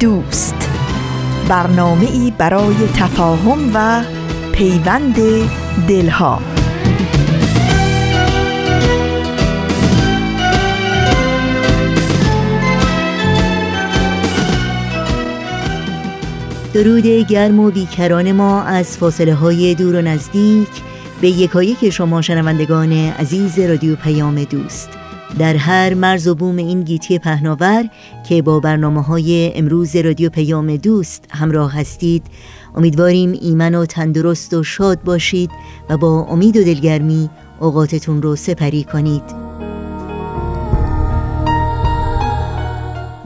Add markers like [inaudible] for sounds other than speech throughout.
دوست. برنامه ای برای تفاهم و پیوند دلها. درود گرم و بیکران ما از فاصله های دور و نزدیک به یکایک شما شنوندگان عزیز رادیو پیام دوست. در هر مرز و بوم این گیتی پهناور که با برنامه های امروز رادیو پیام دوست همراه هستید امیدواریم ایمن و تندرست و شاد باشید و با امید و دلگرمی اوقاتتون رو سپری کنید.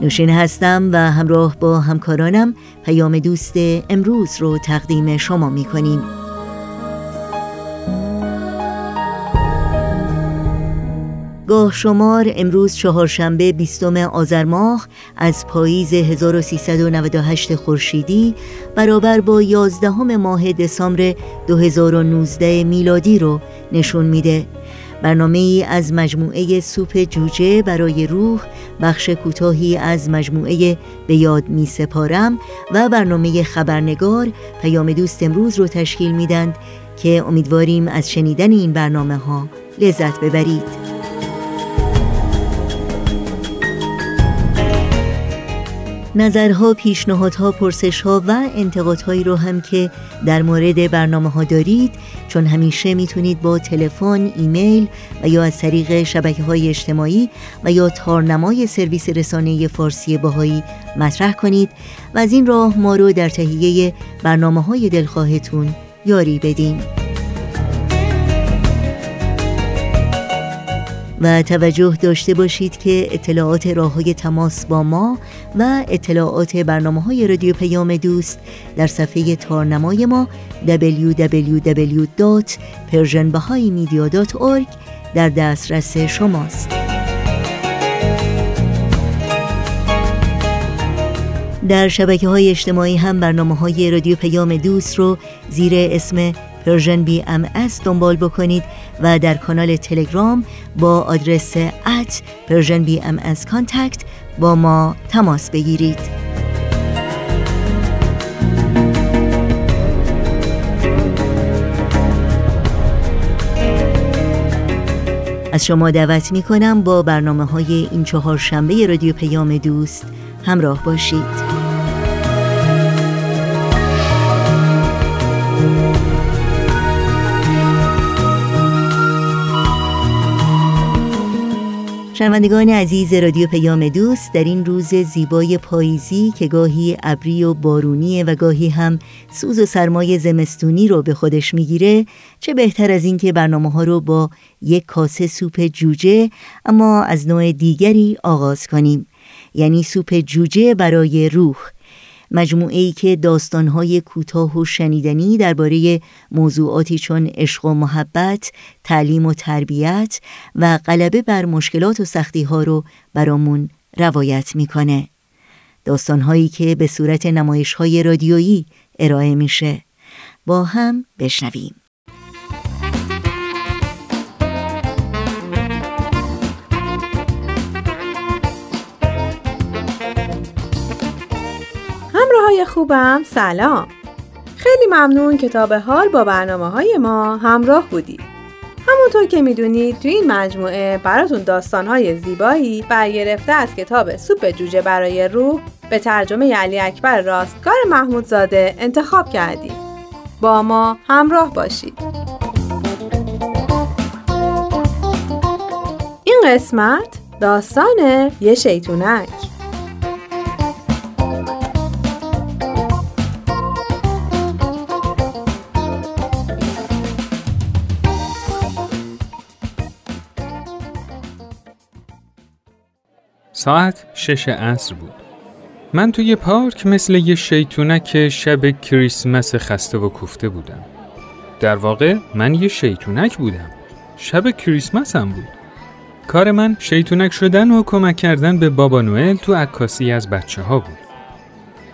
نوشین هستم و همراه با همکارانم پیام دوست امروز رو تقدیم شما می کنیم گاه شمار امروز چهارشنبه بیستم آذر ماه از پاییز 1398 خورشیدی برابر با 11 ماه دسامبر 2019 میلادی رو نشون میده. برنامه ای از مجموعه سوپ جوجه برای روح بخش کوتاهی از مجموعه به یاد می سپارم و برنامه خبرنگار پیام دوست امروز رو تشکیل میدند که امیدواریم از شنیدن این برنامه ها لذت ببرید. نظرها، پیشنهادها، پرسشها و انتقادهایی رو هم که در مورد برنامه ها دارید چون همیشه می‌تونید با تلفن، ایمیل و یا از طریق شبکه های اجتماعی و یا تارنمای سرویس رسانه فارسی باهایی مطرح کنید و از این راه ما رو در تهیه برنامه های دلخواهتون یاری بدین. و توجه داشته باشید که اطلاعات راه های تماس با ما و اطلاعات برنامه های رادیو پیام دوست در صفحه تارنمای ما www.persianbahaimedia.org در دسترس شماست. در شبکه های اجتماعی هم برنامه های رادیو پیام دوست رو زیر اسم Persian BMS دنبال بکنید و در کانال تلگرام با آدرس at Persian BMS contact با ما تماس بگیرید. از شما دعوت می کنم با برنامه های این چهار شنبه رادیو پیام دوست همراه باشید. شنوندگان عزیز رادیو پیام دوست در این روز زیبای پاییزی که گاهی ابری و بارونیه و گاهی هم سوز و سرمای زمستونی رو به خودش می‌گیره چه بهتر از اینکه برنامه ها رو با یک کاسه سوپ جوجه اما از نوع دیگری آغاز کنیم. یعنی سوپ جوجه برای روح. مجموعه ای که داستانهای کوتاه و شنیدنی درباره موضوعاتی چون عشق و محبت، تعلیم و تربیت و غلبه بر مشکلات و سختی ها رو برامون روایت می‌کنه. داستانهایی که به صورت نمایش های رادیویی ارائه میشه. با هم بشنویم. خوبم سلام. خیلی ممنون کتاب حال با برنامه های ما همراه بودید همونطور که می‌دونید تو این مجموعه براتون داستان های زیبایی برگرفته از کتاب سوپ جوجه برای روح به ترجمه علی اکبر راستگار محمودزاده انتخاب کردیم. با ما همراه باشید. این قسمت داستان یه شیطونک. ساعت شش عصر بود. من توی پارک مثل یه شیطونک شب کریسمس خسته و کوفته بودم. در واقع من یه شیطونک بودم. شب کریسمس هم بود. کار من شیطونک شدن و کمک کردن به بابا نوئل تو عکاسی از بچه ها بود.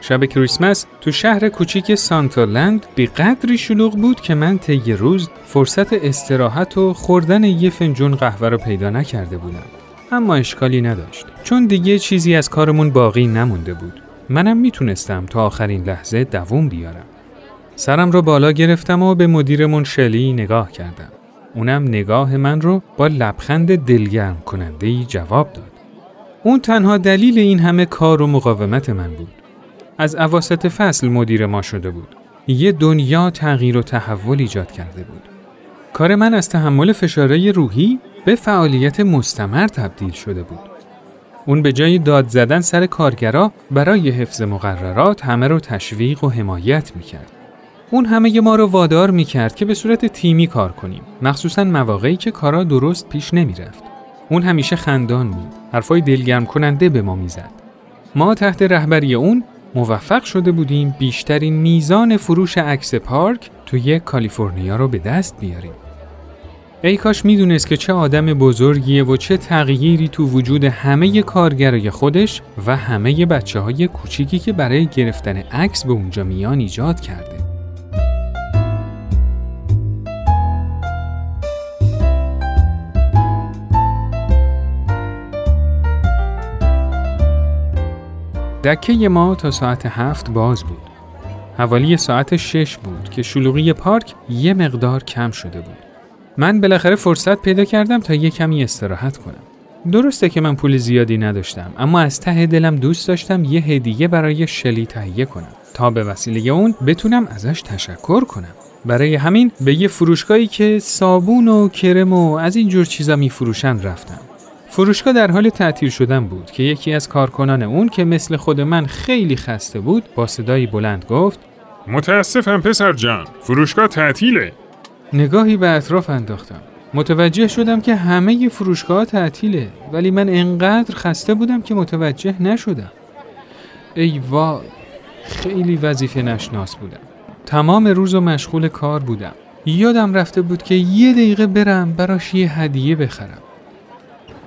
شب کریسمس تو شهر کوچیک سانتالند بی قدری شلوغ بود که من طی روز فرصت استراحت و خوردن یه فنجون قهوه رو پیدا نکرده بودم. اما اشکالی نداشت چون دیگه چیزی از کارمون باقی نمونده بود. منم می‌تونستم تا آخرین لحظه دووم بیارم. سرم رو بالا گرفتم و به مدیرمون شلی نگاه کردم. اونم نگاه من رو با لبخند دلگرم کننده ای جواب داد. اون تنها دلیل این همه کار و مقاومت من بود. از اواسط فصل مدیر ما شده بود. یه دنیا تغییر و تحول ایجاد کرده بود. کار من از تحمل فشارهای روحی به فعالیت مستمر تبدیل شده بود. اون به جای داد زدن سر کارگرا برای حفظ مقررات همه رو تشویق و حمایت می‌کرد. اون همه ما رو وادار می‌کرد که به صورت تیمی کار کنیم مخصوصا مواقعی که کارا درست پیش نمی‌رفت. اون همیشه خندان بود. حرفای دلگرم کننده به ما می‌زد. ما تحت رهبری اون موفق شده بودیم بیشترین میزان فروش عکس پارک توی کالیفرنیا رو به دست بیاریم. ای کاش می‌دونست که چه آدم بزرگیه و چه تغییری تو وجود همه کارگرای خودش و همه بچه های کوچیکی که برای گرفتن عکس به اونجا میان ایجاد کرده. دکه ما تا ساعت هفت باز بود. حوالی ساعت شش بود که شلوغی پارک یه مقدار کم شده بود. من بالاخره فرصت پیدا کردم تا یه کمی استراحت کنم. درسته که من پول زیادی نداشتم اما از ته دلم دوست داشتم یه هدیه برای شلی تهیه کنم تا به وسیله اون بتونم ازش تشکر کنم. برای همین به یه فروشگاهی که صابون و کرم و از این جور چیزا میفروشن رفتم. فروشگاه در حال تعطیل شدن بود که یکی از کارکنان اون که مثل خود من خیلی خسته بود با صدایی بلند گفت متاسفم پسر جان فروشگاه تعطیله نگاهی به اطراف انداختم. متوجه شدم که همه فروشگاه تعطیله ولی من انقدر خسته بودم که متوجه نشدم. ای وای خیلی وظیفه نشناس بودم. تمام روز و مشغول کار بودم. یادم رفته بود که یه دقیقه برم براش یه هدیه بخرم.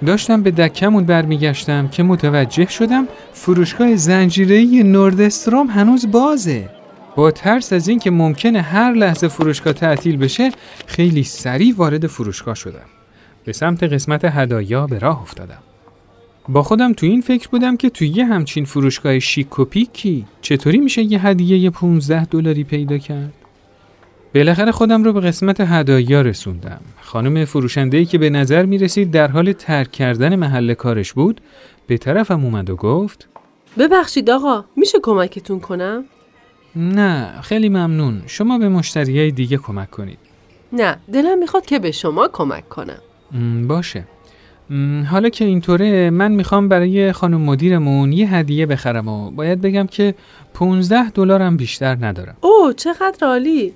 داشتم به دکمون برمیگشتم که متوجه شدم فروشگاه زنجیره‌ای نوردستروم هنوز بازه. با ترس از اینکه ممکنه هر لحظه فروشگاه تعطیل بشه خیلی سریع وارد فروشگاه شدم. به سمت قسمت هدایا به راه افتادم. با خودم تو این فکر بودم که توی یه همچین فروشگاه شیک و پیکی چطوری میشه یه هدیه 15 دلاری پیدا کرد؟ بالاخره خودم رو به قسمت هدایا رسوندم. خانم فروشنده‌ای که به نظر می رسید در حال ترک کردن محل کارش بود، به طرفم اومد و گفت: ببخشید آقا، میشه کمکتون کنم؟ نه، خیلی ممنون. شما به مشتریای دیگه کمک کنید. نه، دلم می‌خواد که به شما کمک کنم. باشه. حالا که اینطوره من می‌خوام برای خانم مدیرمون یه هدیه بخرم و باید بگم که 15 دلارم بیشتر ندارم. اوه چقدر عالی.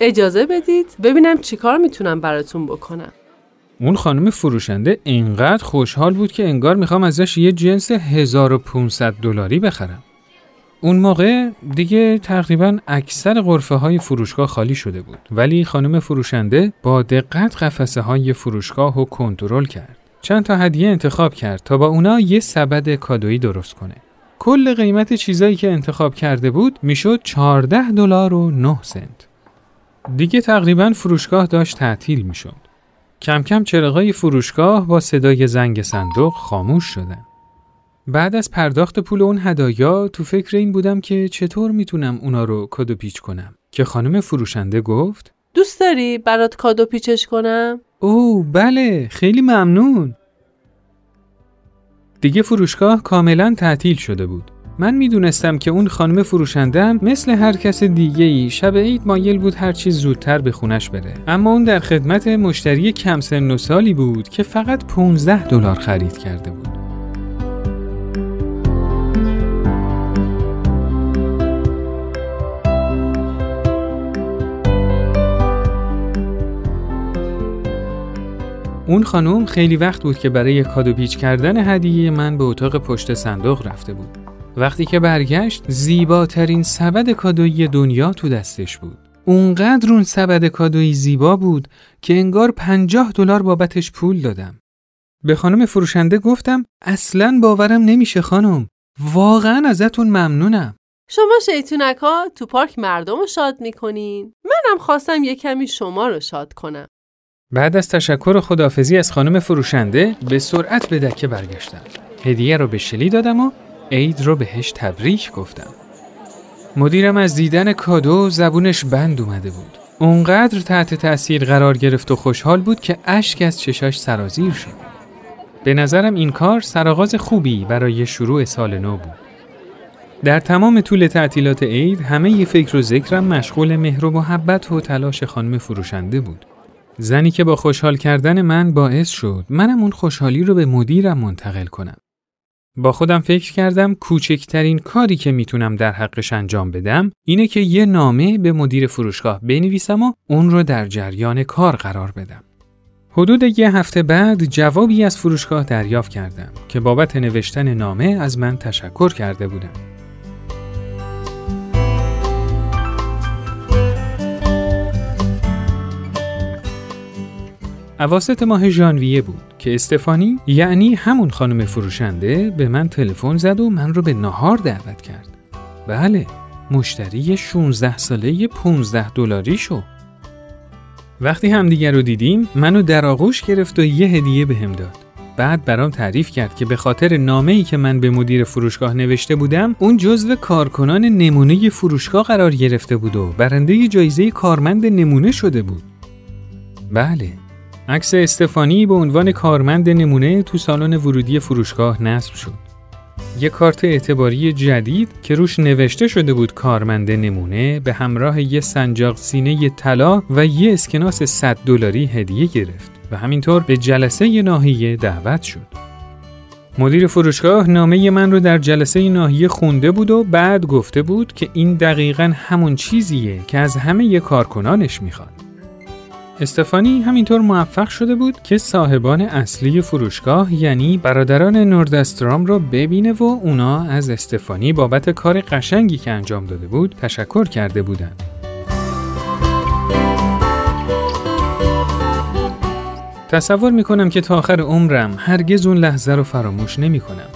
اجازه بدید ببینم چیکار می‌تونم براتون بکنم. اون خانم فروشنده اینقدر خوشحال بود که انگار می‌خوام ازش یه جنس 1500 دلاری بخرم. اون موقع دیگه تقریبا اکثر غرفه های فروشگاه خالی شده بود ولی خانم فروشنده با دقت قفسه های فروشگاه رو کنترل کرد. چند تا هدیه انتخاب کرد تا با اونا یه سبد کادویی درست کنه. کل قیمت چیزایی که انتخاب کرده بود می‌شد 14 دلار و 9 سنت. دیگه تقریبا فروشگاه داشت تعطیل می شد. کم کم چراغای فروشگاه با صدای زنگ صندوق خاموش شدن. بعد از پرداخت پول اون هدایا تو فکر این بودم که چطور می‌تونم اونا رو کادو پیچ کنم؟ که خانم فروشنده گفت دوست داری برات کادو پیچش کنم؟ او بله خیلی ممنون. دیگه فروشگاه کاملا تعطیل شده بود. من می‌دونستم که اون خانم فروشندم مثل هر کس دیگه ای شب عید مایل بود هر چیز زودتر به خونش بره. اما اون در خدمت مشتری کم سن و سالی بود که فقط 15 دلار خرید کرده بود. اون خانم خیلی وقت بود که برای کادو پیچ کردن هدیه من به اتاق پشت صندوق رفته بود. وقتی که برگشت زیباترین سبد کادویی دنیا تو دستش بود. اونقدر اون سبد کادویی زیبا بود که انگار پنجاه دلار بابتش پول دادم. به خانم فروشنده گفتم اصلا باورم نمیشه خانم. واقعا ازتون ممنونم. شما شیطونک ها تو پارک مردم رو شاد می‌کنین. منم خواستم یه کمی شما رو شاد کنم. بعد از تشکر و خدافزی از خانم فروشنده به سرعت به دکه برگشتم. هدیه رو به شلی دادم و عید رو بهش تبریک گفتم. مدیرم از دیدن کادو زبونش بند اومده بود. اونقدر تحت تأثیر قرار گرفت و خوشحال بود که اشک از چشاش سرازیر شد. به نظرم این کار سرآغاز خوبی برای شروع سال نو بود. در تمام طول تعطیلات عید همه ی فکر و ذکرم مشغول مهر و محبت و تلاش خانم فروشنده بود. زنی که با خوشحال کردن من باعث شد منم اون خوشحالی رو به مدیرم منتقل کنم. با خودم فکر کردم کوچکترین کاری که می‌تونم در حقش انجام بدم اینه که یه نامه به مدیر فروشگاه بنویسم و اون رو در جریان کار قرار بدم. حدود یه هفته بعد جوابی از فروشگاه دریافت کردم که بابت نوشتن نامه از من تشکر کرده بودم. اواسط ماه ژانویه بود که استفانی یعنی همون خانم فروشنده به من تلفن زد و من رو به نهار دعوت کرد. بله، مشتری 16 ساله 15 دلاری شو. وقتی همدیگر رو دیدیم منو در آغوش گرفت و یه هدیه بهم داد. بعد برام تعریف کرد که به خاطر نامه ای که من به مدیر فروشگاه نوشته بودم اون جزو کارکنان نمونه فروشگاه قرار گرفته بود و برنده جایزه کارمند نمونه شده بود. بله، عکس استفانی به عنوان کارمند نمونه تو سالن ورودی فروشگاه نصب شد. یه کارت اعتباری جدید که روش نوشته شده بود کارمند نمونه به همراه یه سنجاق سینه طلا و یه اسکناس 100 دلاری هدیه گرفت و همینطور به جلسه ناحیه دعوت شد. مدیر فروشگاه نامه من رو در جلسه ناحیه خونده بود و بعد گفته بود که این دقیقا همون چیزیه که از همه کارکنانش می‌خواد. استفانی همینطور موفق شده بود که صاحبان اصلی فروشگاه یعنی برادران نوردسترام رو ببینه و اونا از استفانی بابت کار قشنگی که انجام داده بود تشکر کرده بودند. تصور می‌کنم که تا آخر عمرم هرگز اون لحظه رو فراموش نمی کنم.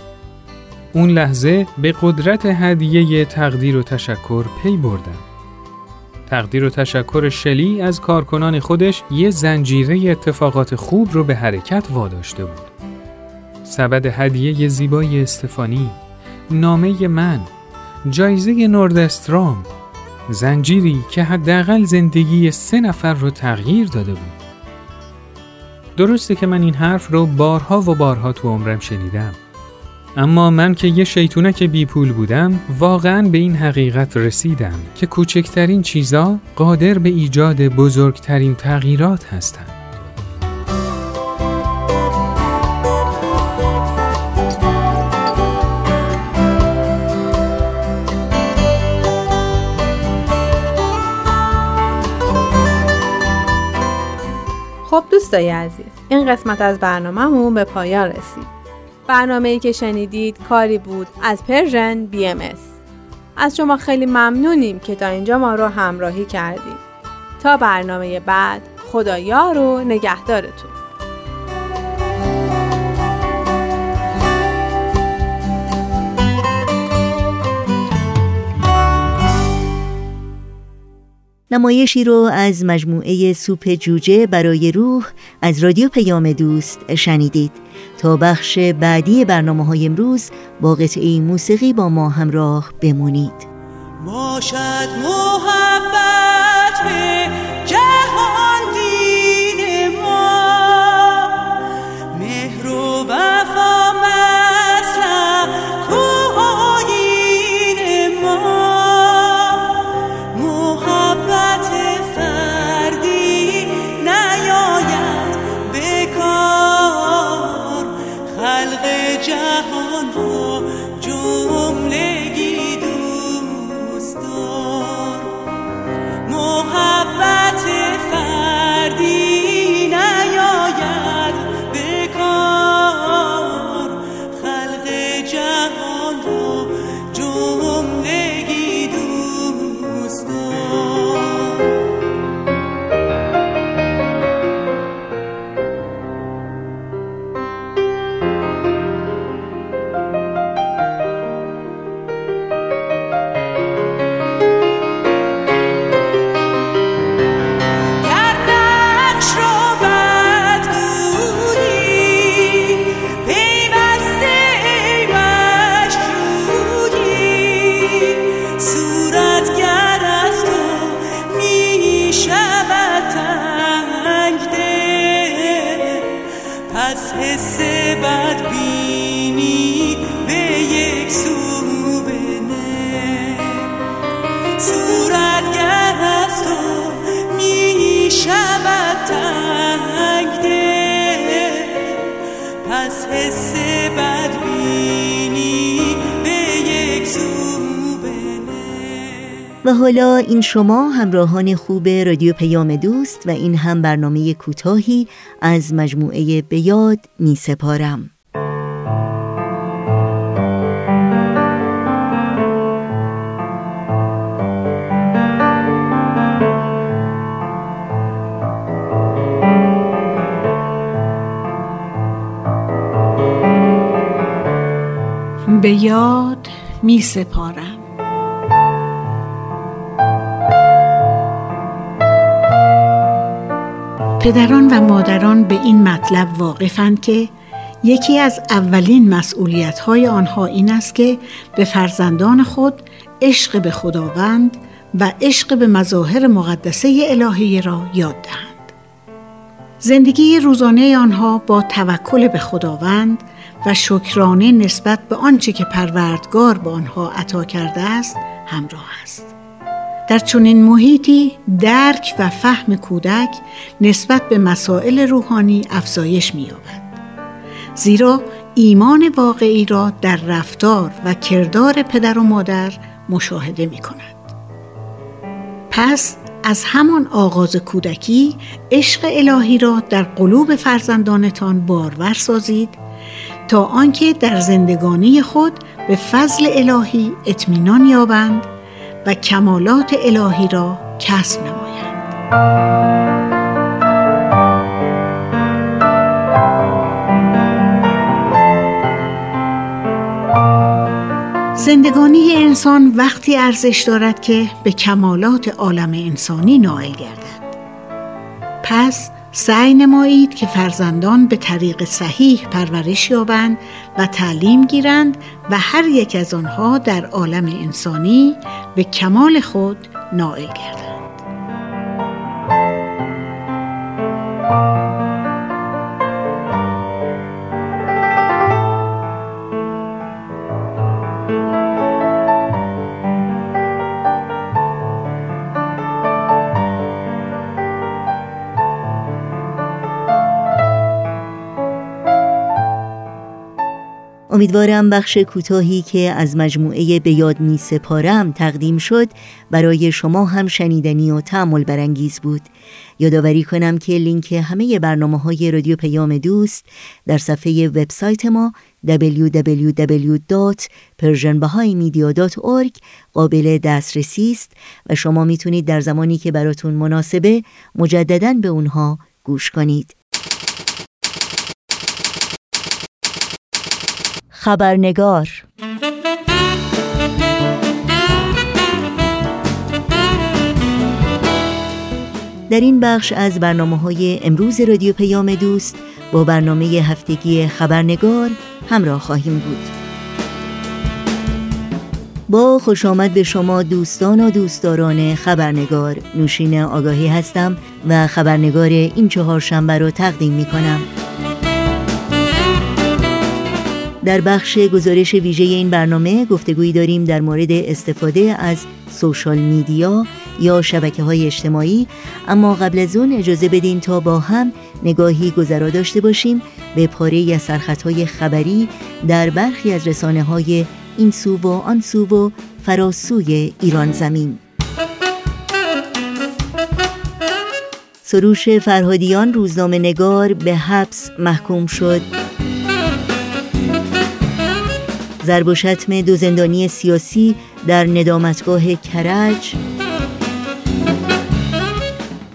اون لحظه به قدرت هدیه تقدیر و تشکر پی بردم. تقدیر و تشکر شلی از کارکنان خودش یه زنجیره اتفاقات خوب رو به حرکت واداشته بود. سبد هدیه زیبای استفانی، نامه من، جایزه نوردسترام، زنجیری که حداقل زندگی سه نفر رو تغییر داده بود. درسته که من این حرف رو بارها و بارها تو عمرم شنیدم. اما من که یه شیطونک بی پول بودم واقعا به این حقیقت رسیدم که کوچکترین چیزا قادر به ایجاد بزرگترین تغییرات هستند. خب دوستای عزیز این قسمت از برنامهمون به پایان رسید برنامه که شنیدید کاری بود از پرژن بی ام از. از شما خیلی ممنونیم که تا اینجا ما رو همراهی کردید. تا برنامه بعد خدایا و نگهدارتون. نمایشی رو از مجموعه سوپ جوجه برای روح از رادیو پیام دوست شنیدید. تا بخش بعدی برنامه های امروز با قطعه موسیقی با ما همراه بمونید. باشد محبت به جهان حالا این شما همراهان خوب رادیو پیام دوست و این هم برنامه کوتاهی از مجموعه بیاد می سپارم. به یاد می سپارم پدران و مادران به این مطلب واقفند که یکی از اولین مسئولیت های آنها این است که به فرزندان خود عشق به خداوند و عشق به مظاهر مقدسه الهی را یاد دهند. زندگی روزانه آنها با توکل به خداوند و شکرانه نسبت به آنچه که پروردگار به آنها عطا کرده است همراه است. در چنین محیطی درک و فهم کودک نسبت به مسائل روحانی افزایش می‌یابد. زیرا ایمان واقعی را در رفتار و کردار پدر و مادر مشاهده می کند. پس از همان آغاز کودکی عشق الهی را در قلوب فرزندانتان بارور سازید تا آنکه در زندگانی خود به فضل الهی اطمینان یابند و کمالات الهی را کسب نمایند. زندگانی انسان وقتی ارزش دارد که به کمالات عالم انسانی نائل گردد. پس سعی نمایید که فرزندان به طریق صحیح پرورش یابند و تعلیم گیرند و هر یک از آنها در عالم انسانی به کمال خود نائل گردند. امیدوارم بخش کوتاهی که از مجموعه به یاد می سپارم تقدیم شد برای شما هم شنیدنی و تعمل برانگیز بود. یادآوری کنم که لینک همه برنامه های رادیو پیام دوست در صفحه وبسایت ما www.persianbahaimedia.org قابل دسترسی است و شما می‌تونید در زمانی که براتون مناسبه مجددا به اونها گوش کنید. خبرنگار. در این بخش از برنامه های امروز رادیو پیام دوست با برنامه هفتگی خبرنگار همراه خواهیم بود. با خوش آمد به شما دوستان و دوستداران خبرنگار نوشین آگاهی هستم و خبرنگار این چهار شنبه را تقدیم می کنم در بخش گزارش ویژه این برنامه گفتگویی داریم در مورد استفاده از سوشال میدیا یا شبکه های اجتماعی. اما قبل از اون اجازه بدین تا با هم نگاهی گذرا داشته باشیم به پاره از های خبری در برخی از رسانه های این سو و آن سو و فراسوی ایران زمین. سروش فرهادیان روزنامه نگار به حبس محکوم شد. ضرب و شتم دو زندانی سیاسی در ندامتگاه کرج.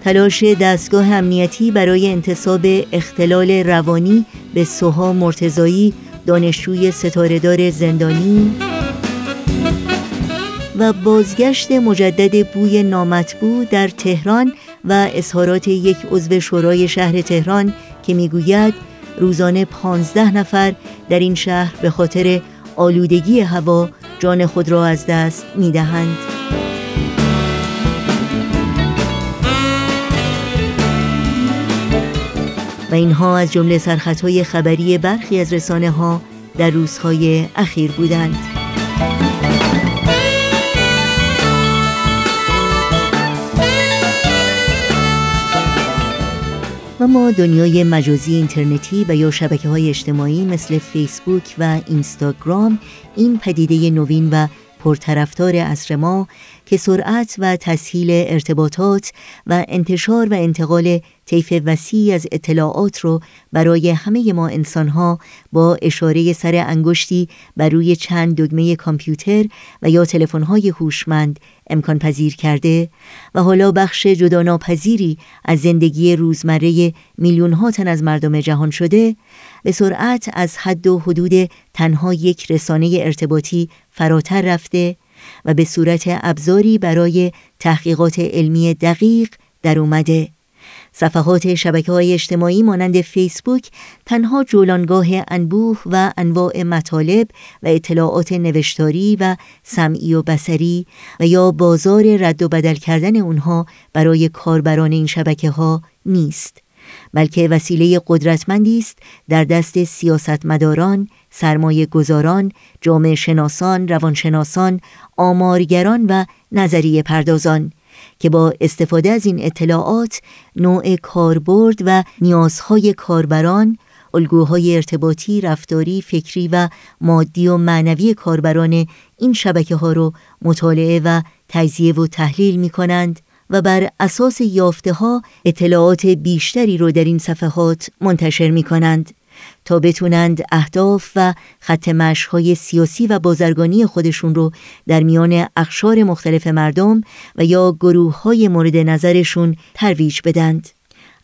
تلاش دستگاه امنیتی برای انتصاب اختلال روانی به سوها مرتزایی دانشجوی ستارهدار زندانی. و بازگشت مجدد بوی نامطبوع در تهران و اظهارات یک عضو شورای شهر تهران که می‌گوید روزانه پانزده نفر در این شهر به خاطر آلودگی هوا جان خود را از دست می دهند. و اینها از جمله سرخطهای خبری برخی از رسانه ها در روزهای اخیر بودند. ما دنیای مجازی اینترنتی و یا شبکه های اجتماعی مثل فیسبوک و اینستاگرام این پدیده نوین و پرطرفدار عصر ما که سرعت و تسهیل ارتباطات و انتشار و انتقال طیف وسیعی از اطلاعات رو برای همه ما انسانها با اشاره سر انگشتی بر روی چند دگمه کامپیوتر و یا تلفن‌های هوشمند امکان پذیر کرده و حالا بخش جداناپذیری از زندگی روزمره میلیون ها تن از مردم جهان شده به سرعت از حد و حدود تنها یک رسانه ارتباطی فراتر رفته و به صورت ابزاری برای تحقیقات علمی دقیق در اومده. صفحات شبکه های اجتماعی مانند فیسبوک تنها جولانگاه انبوه و انواع مطالب و اطلاعات نوشتاری و سمعی و بسری و یا بازار رد و بدل کردن اونها برای کاربران این شبکه ها نیست بلکه وسیله قدرتمندی است در دست سیاستمداران، سرمایه گذاران، جامعه شناسان، روانشناسان، آمارگران و نظریه پردازان که با استفاده از این اطلاعات نوع کاربرد و نیازهای کاربران الگوهای ارتباطی، رفتاری، فکری و مادی و معنوی کاربران این شبکه ها رو مطالعه و تجزیه و تحلیل می کنند و بر اساس یافته ها اطلاعات بیشتری رو در این صفحات منتشر می کنند تا بتونند اهداف و خط مشهای سیاسی و بازرگانی خودشون رو در میان اخشار مختلف مردم و یا گروه های مورد نظرشون ترویج بدند.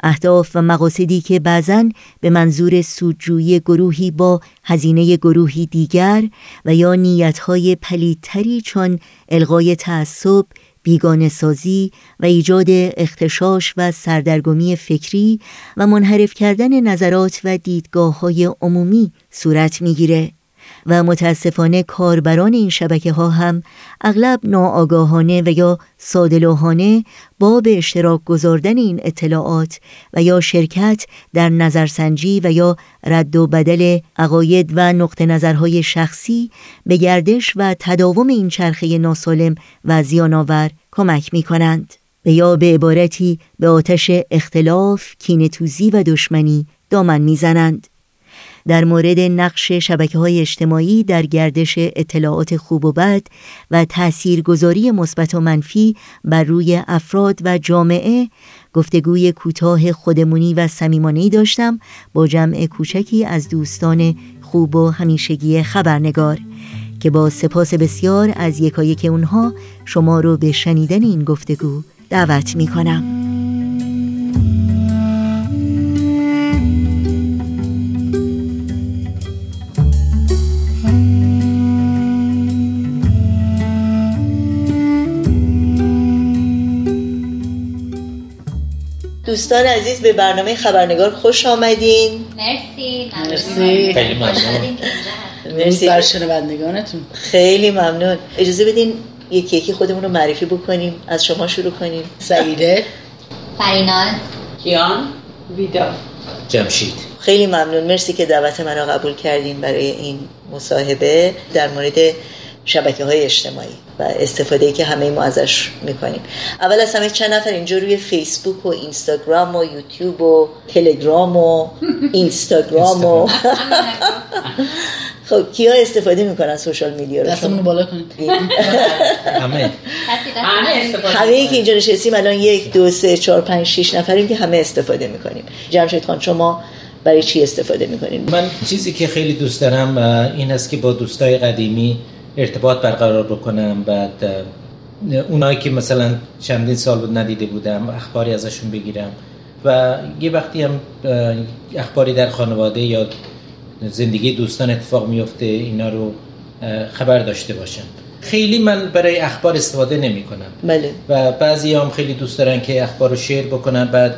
اهداف و مقاصدی که بعضا به منظور سودجویی گروهی با هزینه گروهی دیگر و یا نیتهای پلیدتری چون الغای تعصب بیگانه سازی و ایجاد اختشاش و سردرگمی فکری و منحرف کردن نظرات و دیدگاه های عمومی صورت می‌گیره. و متاسفانه کاربران این شبکه ها هم اغلب ناآگاهانه و یا سادلوهانه با به اشتراک گذاردن این اطلاعات و یا شرکت در نظرسنجی و یا رد و بدل عقاید و نقطه نظرهای شخصی به گردش و تداوم این چرخه ناسالم و زیانآور کمک می کنند و یا به عبارتی به آتش اختلاف، کینتوزی و دشمنی دامن می‌زنند. در مورد نقش شبکه های اجتماعی در گردش اطلاعات خوب و بد و تاثیرگذاری مثبت و منفی بر روی افراد و جامعه گفتگوی کوتاه خودمونی و صمیمانه‌ای داشتم با جمع کوچکی از دوستان خوب و همیشگی خبرنگار که با سپاس بسیار از یکایک اونها شما رو به شنیدن این گفتگو دعوت می کنم. دوستان عزیز به برنامه خبرنگار خوش آمدین. مرسی. مرسی. خیلی ممنون. مرسی. بر شنوندگانتون. خیلی ممنون. اجازه بدین یکی یکی خودمون رو معرفی بکنیم. از شما شروع کنیم. سعیده. فریناز. کیان ویدا. جمشید. خیلی ممنون. مرسی که دعوت من رو قبول کردین برای این مصاحبه در مورد شبکه های اجتماعی. و استفاده که همه ما ازش می‌کنیم. اول از همه چند نفر اینجا روی فیسبوک و اینستاگرام و یوتیوب و تلگرام و اینستاگرام و [laughs] خب کیا استفاده می‌کنن سوشال میدیا رو؟ دستمون بالا کنید. [laughs] همه. همه. که اینجا نشستیم الان یک دو سه چهار پنج شیش نفریم که همه استفاده می‌کنیم. جمشید خان شما برای چی استفاده می‌کنین من چیزی که خیلی دوست دارم این است که با دوستای قدیمی ارتباط برقرار بکنم. بعد اونایی که مثلا چندین سال بود ندیده بودم اخباری ازشون بگیرم. و یه وقتی هم اخباری در خانواده یا زندگی دوستان اتفاق میفته اینا رو خبر داشته باشم خیلی من برای اخبار استفاده نمی کنم بله. و بعضی هم خیلی دوست دارن که اخبار رو شیر بکنن. بعد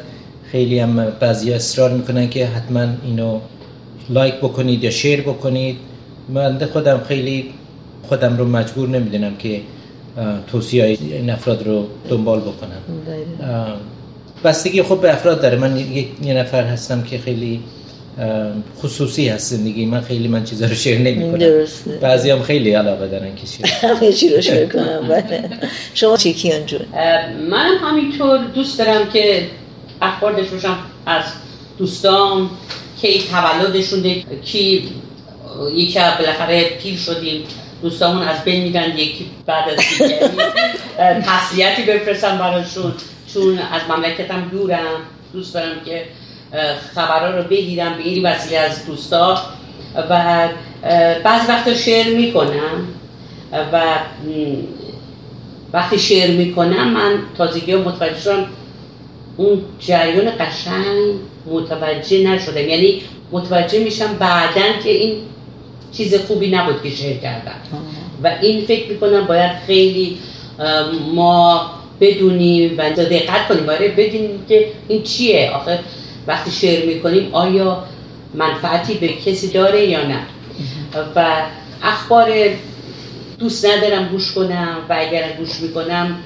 خیلی هم بعضی اصرار می‌کنن که حتما اینو لایک بکنید یا شیر بکنید. من خودم خیلی خودم رو مجبور نمی‌دونم که توصیه این افراد رو دنبال بکنم. بستگی خب به افراد داره. من یه نفر هستم که خیلی خصوصی هست زندگی. من خیلی من چیزا رو شیر نمی کنم بعضی هم خیلی علاقه دارن که شیر. [laughs] همه چی رو شیر کنم. بله. شما چی؟ کیان جون؟ من همینطور دوست دارم که اخبار بشوشم از دوستان کی تولدشون کی یکی بالاخره پیر شدیم. دوستامون از بین میدن یکی بعد از دیگری. [laughs] تسلیتی بفرستم براشون. چون از مملکتم دورم. دوست دارم که خبرها رو بگیرم به این وسیله از دوستا. و بعض وقتا شعر می‌کنم. و وقتی شعر می‌کنم من تازگی متوجه شدم اون جریان قشنگ متوجه نشدم. یعنی متوجه میشم بعدا که این چیز خوبی نبود که شعر کردم و این فکر می‌کنم باید خیلی ما بدونیم و دقت کنیم. باید بدونیم که این چیه؟ آخه وقتی شعر می‌کنیم آیا منفعتی به کسی داره یا نه؟ و اخبار دوست ندارم گوش کنم و اگر گوش می‌کنم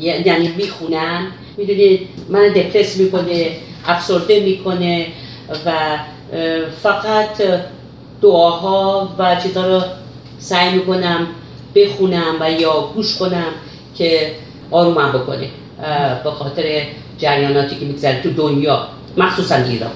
یعنی می‌خونم می‌دونید من دپرس می‌کنه افسرده می‌کنه و فقط دعاها و چیزا رو سعی می‌کنم بخونم و یا گوش کنم که آرومم بکنه به خاطر جریاناتی که میگذره تو دنیا مخصوصا ایران.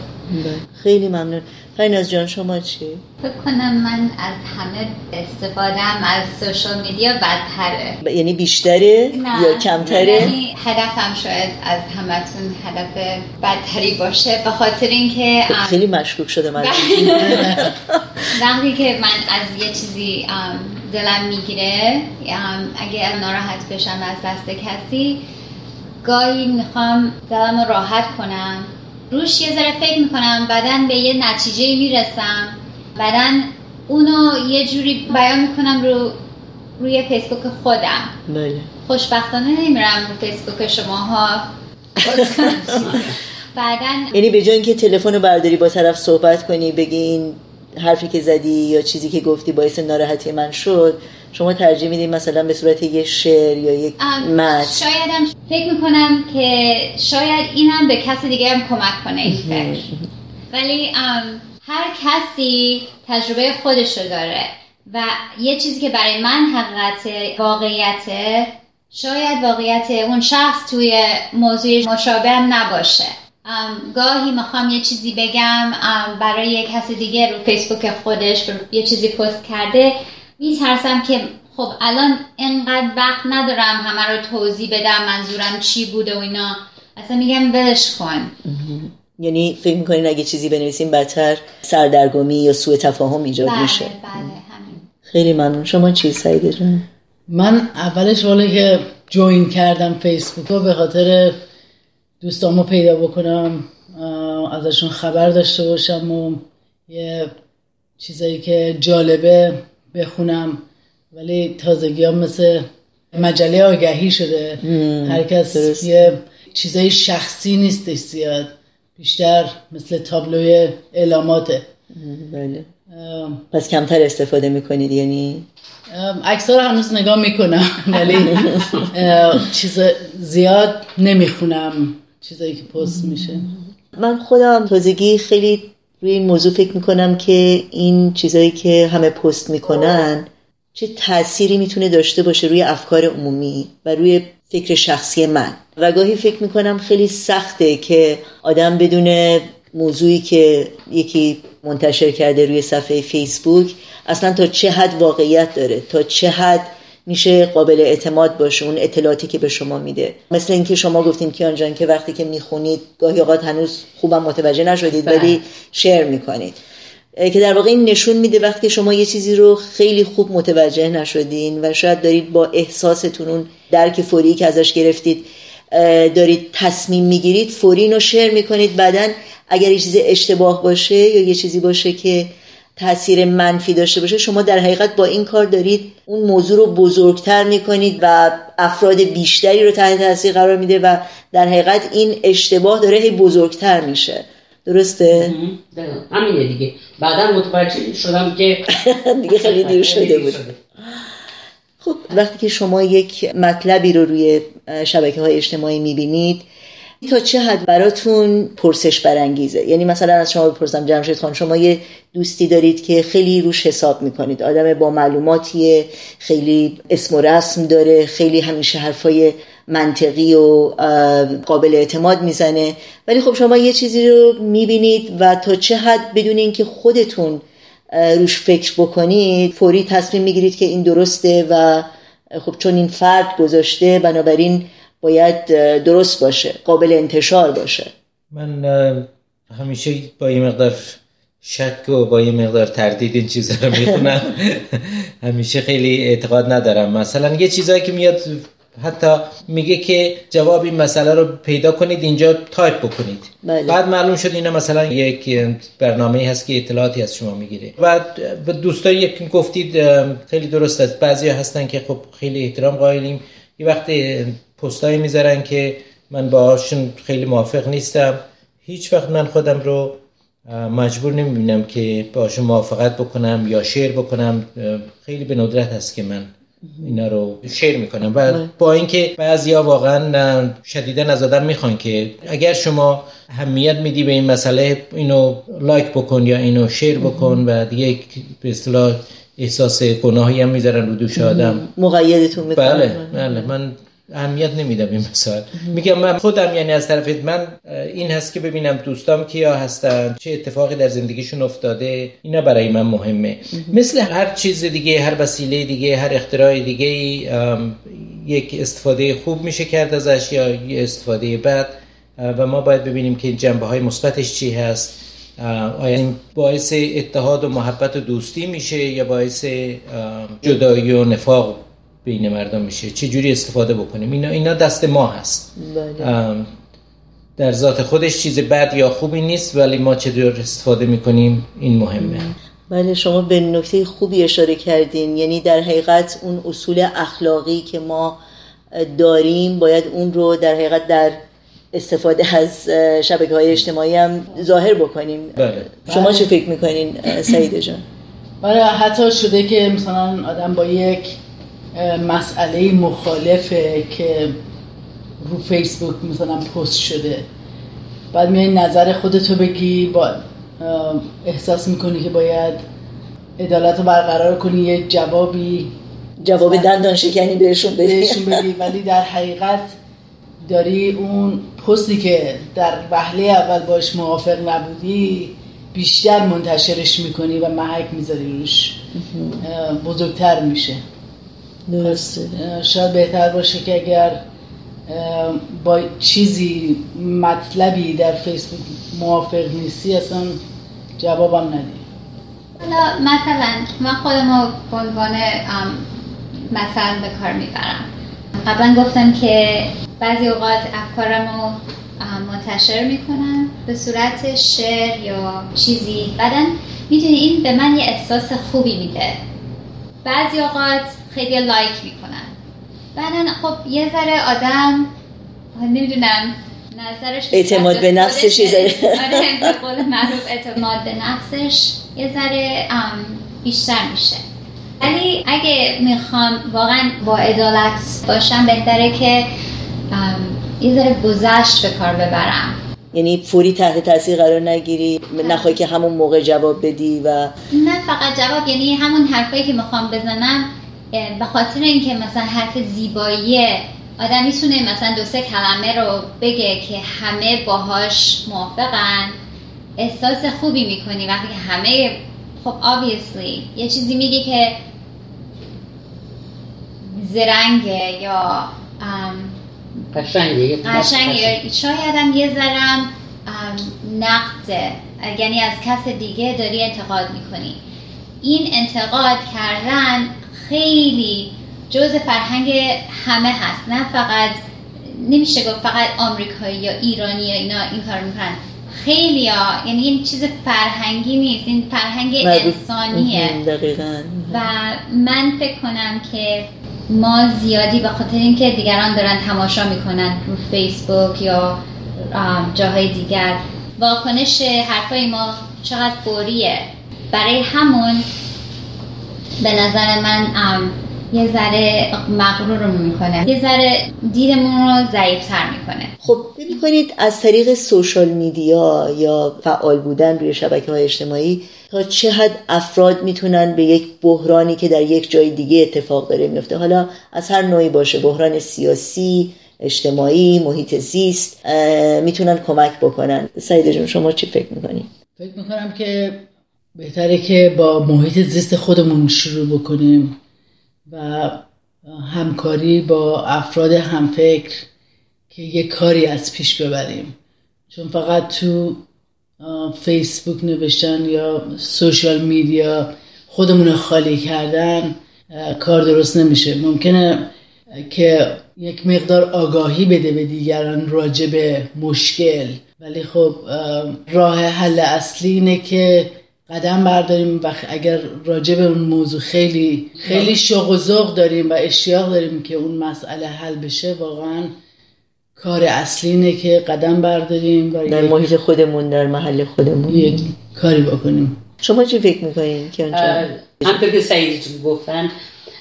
خیلی ممنون. فریناز جان شما چی؟ فکر کنم من از همه استفادهم از سوشال میدیا بدتره یعنی بیشتره یا کمتره؟ یعنی هدفم شاید از همتون هدف بدتری باشه به خاطر اینکه خب خیلی مشکوک شده من [laughs] وقتی که من از یه چیزی دلم می‌گیره اگه ناراحت بشم از دست کسی گاهی می‌خوام دلم راحت کنم روش یه ذره فکر می‌کنم بعدا به یه نتیجه می‌رسم. بعدا اونو یه جوری بیان می‌کنم رو روی فیسبوک خودم. بله خوشبختانه نمیرم رو فیسبوک شماها. بعدا یعنی به جای اینکه تلفن رو برداری با طرف صحبت کنی بگی این حرفی که زدی یا چیزی که گفتی باعث ناراحتی من شد شما ترجیح میدین مثلا به صورت یه شعر یا یک متن؟ شایدم فکر می‌کنم که شاید اینم به کسی دیگه هم کمک کنه این فکر. [laughs] ولی هر کسی تجربه خودش رو داره و یه چیزی که برای من حقیقت واقعیته شاید واقعیت اون شخص توی موضوع مشابه هم نباشه. گاهی می‌خوام یه چیزی بگم برای یه کسی دیگه رو فیسبوک خودش یه چیزی پست کرده میترسم که خب الان انقدر وقت ندارم همه رو توضیح بدم منظورم چی بوده و اینا. اصلا میگم ولش کن. یعنی فکر می‌کنین اگه چیزی بنویسیم بدتر سردرگمی یا سوء تفاهم ایجاد بله، میشه. بله همین. خیلی ممنون. شما چی سعیده جان من اولش والا که جوین کردم فیسبوک رو به خاطر دوستامو پیدا بکنم ازشون خبر داشته باشم و یه چیزایی که جالبه بخونم ولی تازگی هم مثل مجله آگهی شده. هر کس یه چیزای شخصی نیستش زیاد. بیشتر مثل تابلوی اعلاماته. بله. پس کمتر استفاده می‌کنید یعنی؟ اکثر هنوز نگاه می‌کنم ولی چیز زیاد نمی‌خونم چیزایی که پست میشه. من خودم تازگی خیلی روی این موضوع فکر می‌کنم که این چیزایی که همه پست می‌کنن چه تأثیری می‌تونه داشته باشه روی افکار عمومی و روی فکر شخصی من. و گاهی فکر می‌کنم خیلی سخته که آدم بدون موضوعی که یکی منتشر کرده روی صفحه فیسبوک اصلا تا چه حد واقعیت داره تا چه حد میشه قابل اعتماد باشه اون اطلاعاتی که به شما میده. مثل اینکه شما گفتیم کیان جان که وقتی که می‌خونید گاهی اوقات هنوز خوبم متوجه نشدید ولی شیر می‌کنید. که در واقع این نشون میده وقتی شما یه چیزی رو خیلی خوب متوجه نشدین و شاید دارید با احساستون اون درک فوری که ازش گرفتید دارید تصمیم می‌گیرید فوری رو شیر می‌کنید. بعدا اگر یه چیزی اشتباه باشه یا یه چیزی باشه که تاثیر منفی داشته باشه شما در حقیقت با این کار دارید اون موضوع رو بزرگتر می‌کنید و افراد بیشتری رو تحت تاثیر قرار میده و در حقیقت این اشتباه داره هی بزرگتر میشه. درسته؟ همینه دیگه. بعدا متوجه شدم که [laughs] دیگه خیلی دیر شده بود. خب وقتی که شما یک مطلبی رو روی شبکه های اجتماعی می‌بینید تا چه حد براتون پرسش برانگیزه؟ یعنی مثلا از شما بپرسم جمشید خان شما یه دوستی دارید که خیلی روش حساب می‌کنید. آدم با معلوماتیه خیلی اسم و رسم داره خیلی همیشه حرفای منطقی و قابل اعتماد می‌زنه. ولی خب شما یه چیزی رو می‌بینید و تا چه حد بدون اینکه خودتون روش فکر بکنید فوری تصمیم می‌گیرید که این درسته و خب چون این فرد گذاشته بنابراین باید درست باشه قابل انتشار باشه. من همیشه با یه مقدار شک و با یه مقدار تردید این چیزا رو می‌خونم. [laughs] همیشه خیلی اعتقاد ندارم. مثلا یه چیزایی که میاد حتی میگه که جواب این مسئله رو پیدا کنید اینجا تایپ بکنید. بله. بعد معلوم شد اینا مثلا یک برنامه هست که اطلاعاتی از شما می‌گیره. و به دوستان یک گفتید خیلی درست است. بعضی هستن که خب خیلی احترام قائلیم. یه وقت پستایی می‌ذارن که من باهاشون خیلی موافق نیستم. هیچ وقت من خودم رو مجبور نمی‌بینم که باهاشون موافقت بکنم یا شیر بکنم. خیلی به ندرت هست که من اینا رو شیر می‌کنم. و با اینکه بعضیا واقعا شدیدا از آدم می‌خوان که اگر شما اهمیت میدی به این مسئله اینو لایک بکن یا اینو شیر بکن و دیگه به اصطلاح احساس گناهی هم می‌ذارن رو دوش آدم. مقیدتون می‌کنن. بله. بله. من اهمیت نمیدم این مسائل. میگم من خودم یعنی از طرف من این هست که ببینم دوستام کیا هستن چه اتفاقی در زندگیشون افتاده اینا برای من مهمه. مثل هر چیز دیگه هر وسیله دیگه هر اختراع دیگه یک استفاده خوب میشه کرد ازش یا استفاده بد. و ما باید ببینیم که جنبه های مثبتش چی هست. آیا این باعث اتحاد و محبت و دوستی میشه یا باعث جدایی و نفاق بین مردم میشه. چه جوری استفاده بکنیم؟ اینا اینا دست ما هست. بله. در ذات خودش چیز بد یا خوبی نیست ولی ما چه جور استفاده می‌کنیم؟ این مهمه. بله شما به نکته خوبی اشاره کردین. یعنی در حقیقت اون اصول اخلاقی که ما داریم باید اون رو در حقیقت در استفاده از شبکه های اجتماعی هم ظاهر بکنیم. بله. شما چه فکر می‌کنین سعید جان؟ بله حتی شده که مثلا آدم با یک مسئله مخالفه که رو فیسبوک مثلا پست شده. بعد میای نظر خودتو بگی با احساس می‌کنی که باید عدالت رو برقرار کنی یه جوابی جواب دندان شکنی بهشون بدی. بهشون بدی. ولی در حقیقت داری اون پستی که در وهله اول باش موافق نبودی بیشتر منتشرش می‌کنی و محک می‌ذاری روش. بزرگتر میشه. درسته. شاید بهتر باشه که اگر با چیزی مطلبی در فیسبوک موافق نیستی اصلا جوابم ندی. حالا مثلا من خودم به عنوان مثلا به کار می‌برم. قبلا گفتم که بعضی اوقات افکارم رو منتشر می‌کنم به صورت شعر یا چیزی. بعدا می‌دونی این به من یه احساس خوبی میده. بعضی اوقات خیلی لایک می‌کنن. بعدا خب یه ذره آدم نمی‌دونم نظرش اعتماد به نفسش یه ذره آره قول معروف اعتماد به نفسش یه ذره بیشتر میشه. ولی اگه می‌خوام واقعا با عدالت باشم بهتره که یه ذره گذشت به کار ببرم. یعنی فوری تحت تاثیر قرار نگیری نخوای که همون موقع جواب بدی و نه فقط جواب یعنی همون حرفایی که می‌خوام بزنم به خاطر اینکه مثلا حرف زیبایی آدم می‌تونه مثلا دو سه کلمه رو بگه که همه باهاش موافقن. احساس خوبی می‌کنی وقتی که همه خب obviously یه چیزی میگه که زرنگه یا قشنگه قشنگه. شاید هم یه ذرم نقده. یعنی از کس دیگه داری انتقاد می‌کنی. این انتقاد کردن خیلی جز فرهنگ همه هست. نه فقط نمیشه گفت فقط آمریکایی یا ایرانی یا اینا این کار می‌کنن. خیلی ها یعنی این چیز فرهنگی نیست این فرهنگ انسانیه. و من فکر کنم که ما زیادی به خاطر اینکه دیگران دارن تماشا می‌کنن رو فیسبوک یا جاهای دیگر واکنش حرفای ما چقدر فوریه. برای همون به نظر من یه ذره مغرور رو می‌کنه. یه ذره دیدمون رو ضعیفتر می‌کنه. خب ببینید از طریق سوشال میدیا یا فعال بودن روی شبکه های اجتماعی تا چه حد افراد می‌تونن به یک بحرانی که در یک جای دیگه اتفاق داره میفته حالا از هر نوعی باشه بحران سیاسی اجتماعی محیط زیست می‌تونن کمک بکنن. سعید جون شما چی فکر می‌کنید فکر می‌کنم که بهتره که با محیط زیست خودمون شروع بکنیم و همکاری با افراد همفکر که یه کاری از پیش ببریم. چون فقط تو فیسبوک نوشتن یا سوشال میدیا خودمون خالی کردن کار درست نمیشه. ممکنه که یک مقدار آگاهی بده به دیگران راجع به مشکل. ولی خب راه حل اصلی اینه که قدم برداریم و اگر راجع به اون موضوع خیلی خیلی شوق و ذوق داریم و اشتیاق داریم که اون مسئله حل بشه واقعا کار اصلی اینه که قدم برداریم و در محیط خودمون در محل خودمون. یک کاری بکنیم. شما چی فکر می‌کنین که همطور که سعیدی گفتن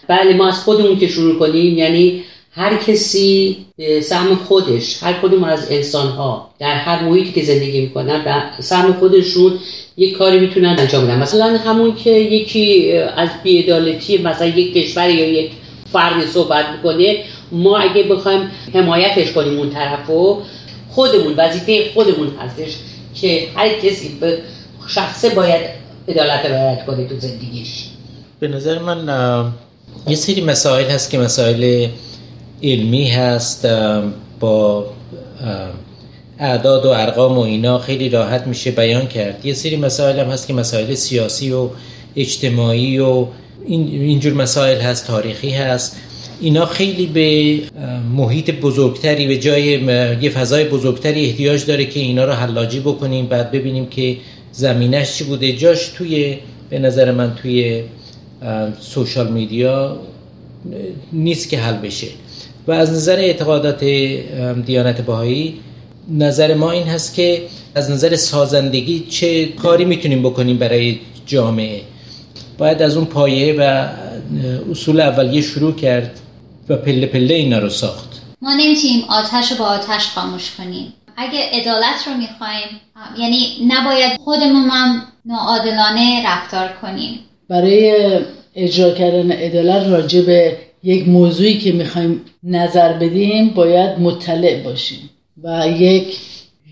بله ما از خودمون که شروع کنیم یعنی هر کسی سهم خودش هر کدوم از انسان ها در هر محیطی که زندگی می‌کنن به سهم خودشون یک کاری می‌تونن انجام بدن. مثلا همون که یکی از بیعدالتی مثلا یک کشور یا یک فرد صحبت می‌کنه ما اگه بخوایم حمایتش کنیم اون طرفو خودمون وظیفه خودمون هستش که هر کسی به شخصه باید عدالت رعایت کنه تو زندگیش. به نظر من یه سری مسائل هست که مسائل علمی هست با اعداد و ارقام و اینا خیلی راحت میشه بیان کرد. یه سری مسائل هم هست که مسائل سیاسی و اجتماعی و اینجور مسائل هست تاریخی هست. اینا خیلی به محیط بزرگتری به جای یه فضای بزرگتری احتیاج داره که اینا رو حلاجی بکنیم بعد ببینیم که زمینش چی بوده. جاش توی به نظر من توی سوشال میدیا نیست که حل بشه. و از نظر اعتقادات دیانت بهایی نظر ما این هست که از نظر سازندگی چه کاری می‌تونیم بکنیم برای جامعه. باید از اون پایه و اصول اولیه شروع کرد و پله پله اینا رو ساخت. ما نمی‌تونیم آتش رو با آتش خاموش کنیم. اگه عدالت رو می‌خوایم یعنی نباید خودمون هم ناعادلانه رفتار کنیم. برای اجرا کردن عدالت راجع به یک موضوعی که می‌خوایم نظر بدیم باید مطلع باشیم و یک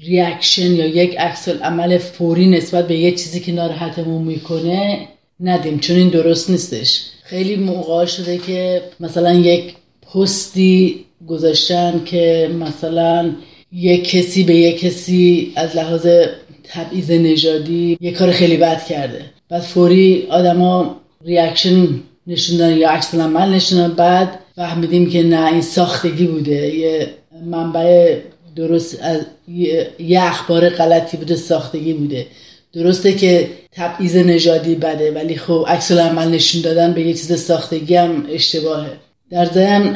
ریاکشن یا یک عکس عمل فوری نسبت به یه چیزی که ناراحتمون می‌کنه ندیم چون این درست نیستش. خیلی موقع شده که مثلا یک پستی گذاشتن که مثلا یک کسی به یک کسی از لحاظ تبعیض نژادی یک کار خیلی بد کرده. بعد فوری آدما ریاکشن نشوندن یا عکس عمل نشوندن. بعد فهمیدیم که نه این ساختگی بوده. یه منبع درست از یه اخبار غلطی بوده ساختگی بوده. درسته که تبعیض نژادی بده ولی خب عکس عمل نشون دادن به یه چیز ساختگی هم اشتباهه. در ضمن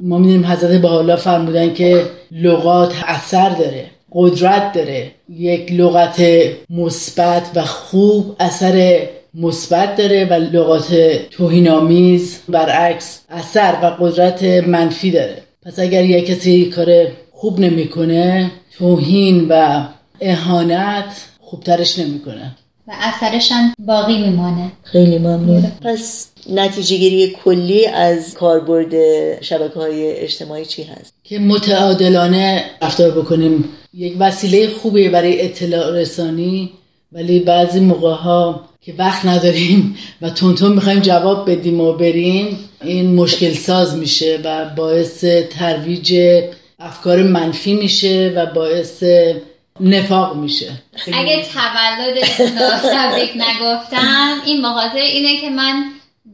ما می‌دونیم حضرت حالا فرمودن که لغات اثر داره قدرت داره. یک لغت مثبت و خوب اثر مثبت داره و لغات توهینآمیز برعکس اثر و قدرت منفی داره. پس اگر یک کسی کار خوب نمی‌کنه توهین و اهانت خوبترش نمی‌کنه. و اثرش هم باقی میمانه. خیلی ممنون. پس نتیجه گیری کلی از کاربرد شبکه های اجتماعی چی هست؟ که متعادلانه رفتار بکنیم. یک وسیله خوبی برای اطلاع رسانی ولی بعضی موقع ها که وقت نداریم و تونتون می‌خوایم جواب بدیم و بریم این مشکل ساز میشه و باعث ترویج افکار منفی میشه و باعث نفاق میشه. اگه رو تبریک نگفتم این بخاطر اینه که من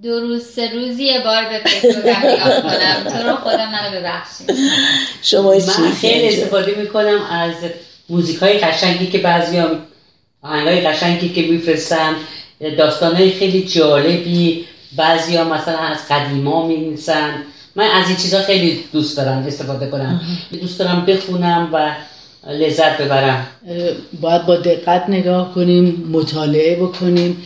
دو روز سه روزی یه بار به نگاه کنم تو رو خودم منو ببخشید. شما من خیلی استفاده می‌کنم از موزیک های قشنگی که بعضی هم آهنگ های قشنگی که میفرستن. داستان های خیلی جالبی. بعضی ها مثلا از قدیما می من از این چیزها خیلی دوست دارم استفاده کنم. دوست دارم بخونم و لذت ببرم. باید با دقت نگاه کنیم مطالعه بکنیم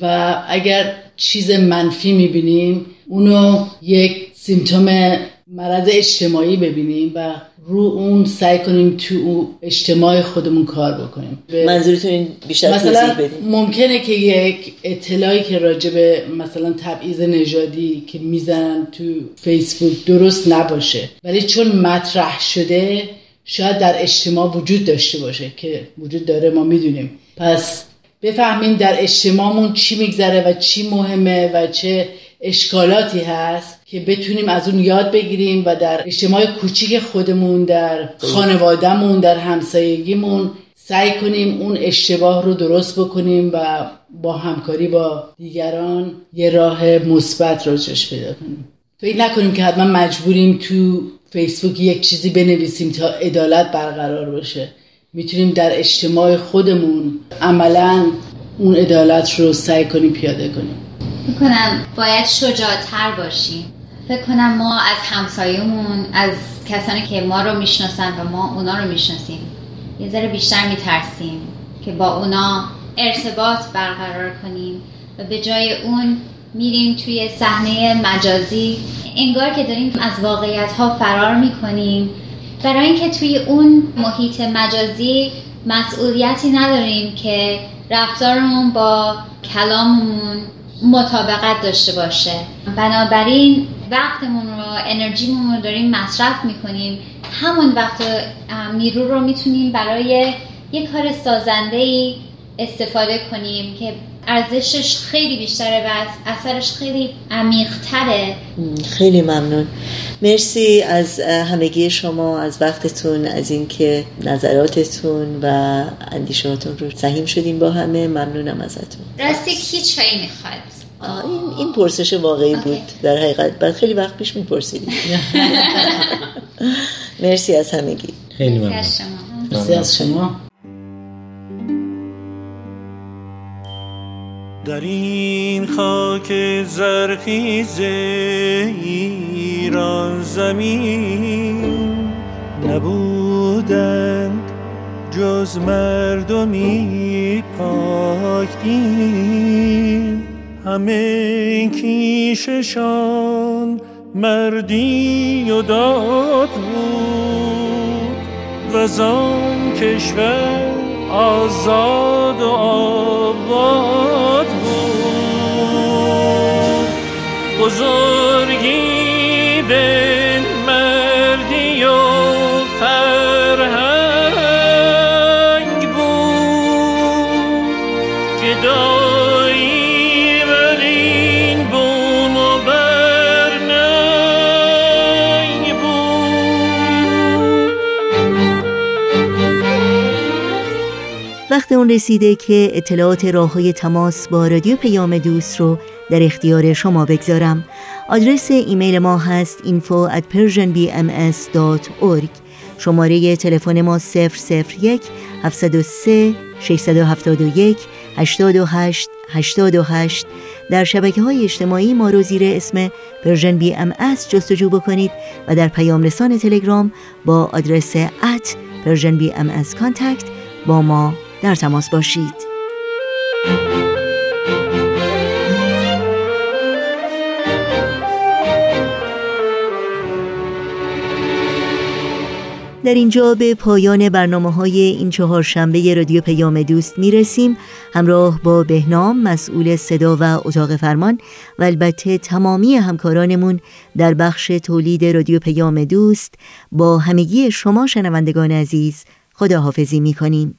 و اگر چیز منفی می‌بینیم اونو یک سیمتوم مرض اجتماعی ببینیم و رو اون سعی کنیم تو اجتماع خودمون کار بکنیم. منظورتون این بیشتر مثلا ممکنه که یک اطلاعی که راجع به مثلا تبعیض نژادی که می‌زنن تو فیسبوک درست نباشه. ولی چون مطرح شده شاید در اجتماع وجود داشته باشه که وجود داره ما می‌دونیم. پس بفهمیم در اجتماعمون چی میگذره و چی مهمه و چه اشکالاتی هست. که بتونیم از اون یاد بگیریم و در اجتماع کوچیک خودمون در خانوادهمون در همسایگیمون سعی کنیم اون اشتباه رو درست بکنیم و با همکاری با دیگران یه راه مثبت راجش پیدا کنیم. فکر نکنیم که حتما مجبوریم تو فیسبوک یک چیزی بنویسیم تا عدالت برقرار باشه. می‌تونیم در اجتماع خودمون عملا اون عدالت رو سعی کنیم پیاده کنیم. فکر کنم باید شجاعتر باشیم. فکر کنم ما از همسایمون از کسانی که ما رو می‌شناسن و ما اونا رو می‌شناسیم یه ذره بیشتر میترسیم که با اونا ارتباط برقرار کنیم و به جای اون میریم توی صحنه مجازی. انگار که داریم از واقعیت ها فرار می‌کنیم. برای اینکه توی اون محیط مجازی مسئولیتی نداریم که رفتارمون با کلاممون مطابقت داشته باشه. بنابراین وقتمون رو انرژیمون رو داریم مصرف می‌کنیم. همون وقت نیرو رو می‌تونیم برای یه کار سازنده ای استفاده کنیم که ارزشش خیلی بیشتره و اثرش خیلی عمیقتره. خیلی ممنون. مرسی از همگی شما از وقتتون از اینکه نظراتتون و اندیشاتون رو سهیم شدیم با همه. ممنونم ازتون. راستی کی چایی می‌خواد؟ این, این پرسش واقعی بود. در حقیقت. بعد خیلی وقت پیش میپرسیدیم. [laughs] مرسی از همگی. خیلی ممنون. مرسی از شما. در این خاک زرخیز ایران زمین نبودند جز مردمی پاک. همه کیششان مردی و داد بود. و زان کشور آزاد و آباد بزرگی وقت اون رسیده که اطلاعات راه های تماس با رادیو پیام دوست رو در اختیار شما بگذارم. آدرس ایمیل ما هست info at persianbms.org شماره تلفن ما 001 703 671 828 828 در شبکه های اجتماعی ما رو زیر اسم Persian BMS جستجو بکنید و در پیام رسان تلگرام با آدرس at Persian BMS contact با ما در تماس باشید. در اینجا به پایان برنامه های این چهار شنبه رادیو پیام دوست می رسیم همراه با بهنام مسئول صدا و اتاق فرمان و البته تمامی همکارانمون در بخش تولید رادیو پیام دوست با همگی شما شنوندگان عزیز خداحافظی می کنیم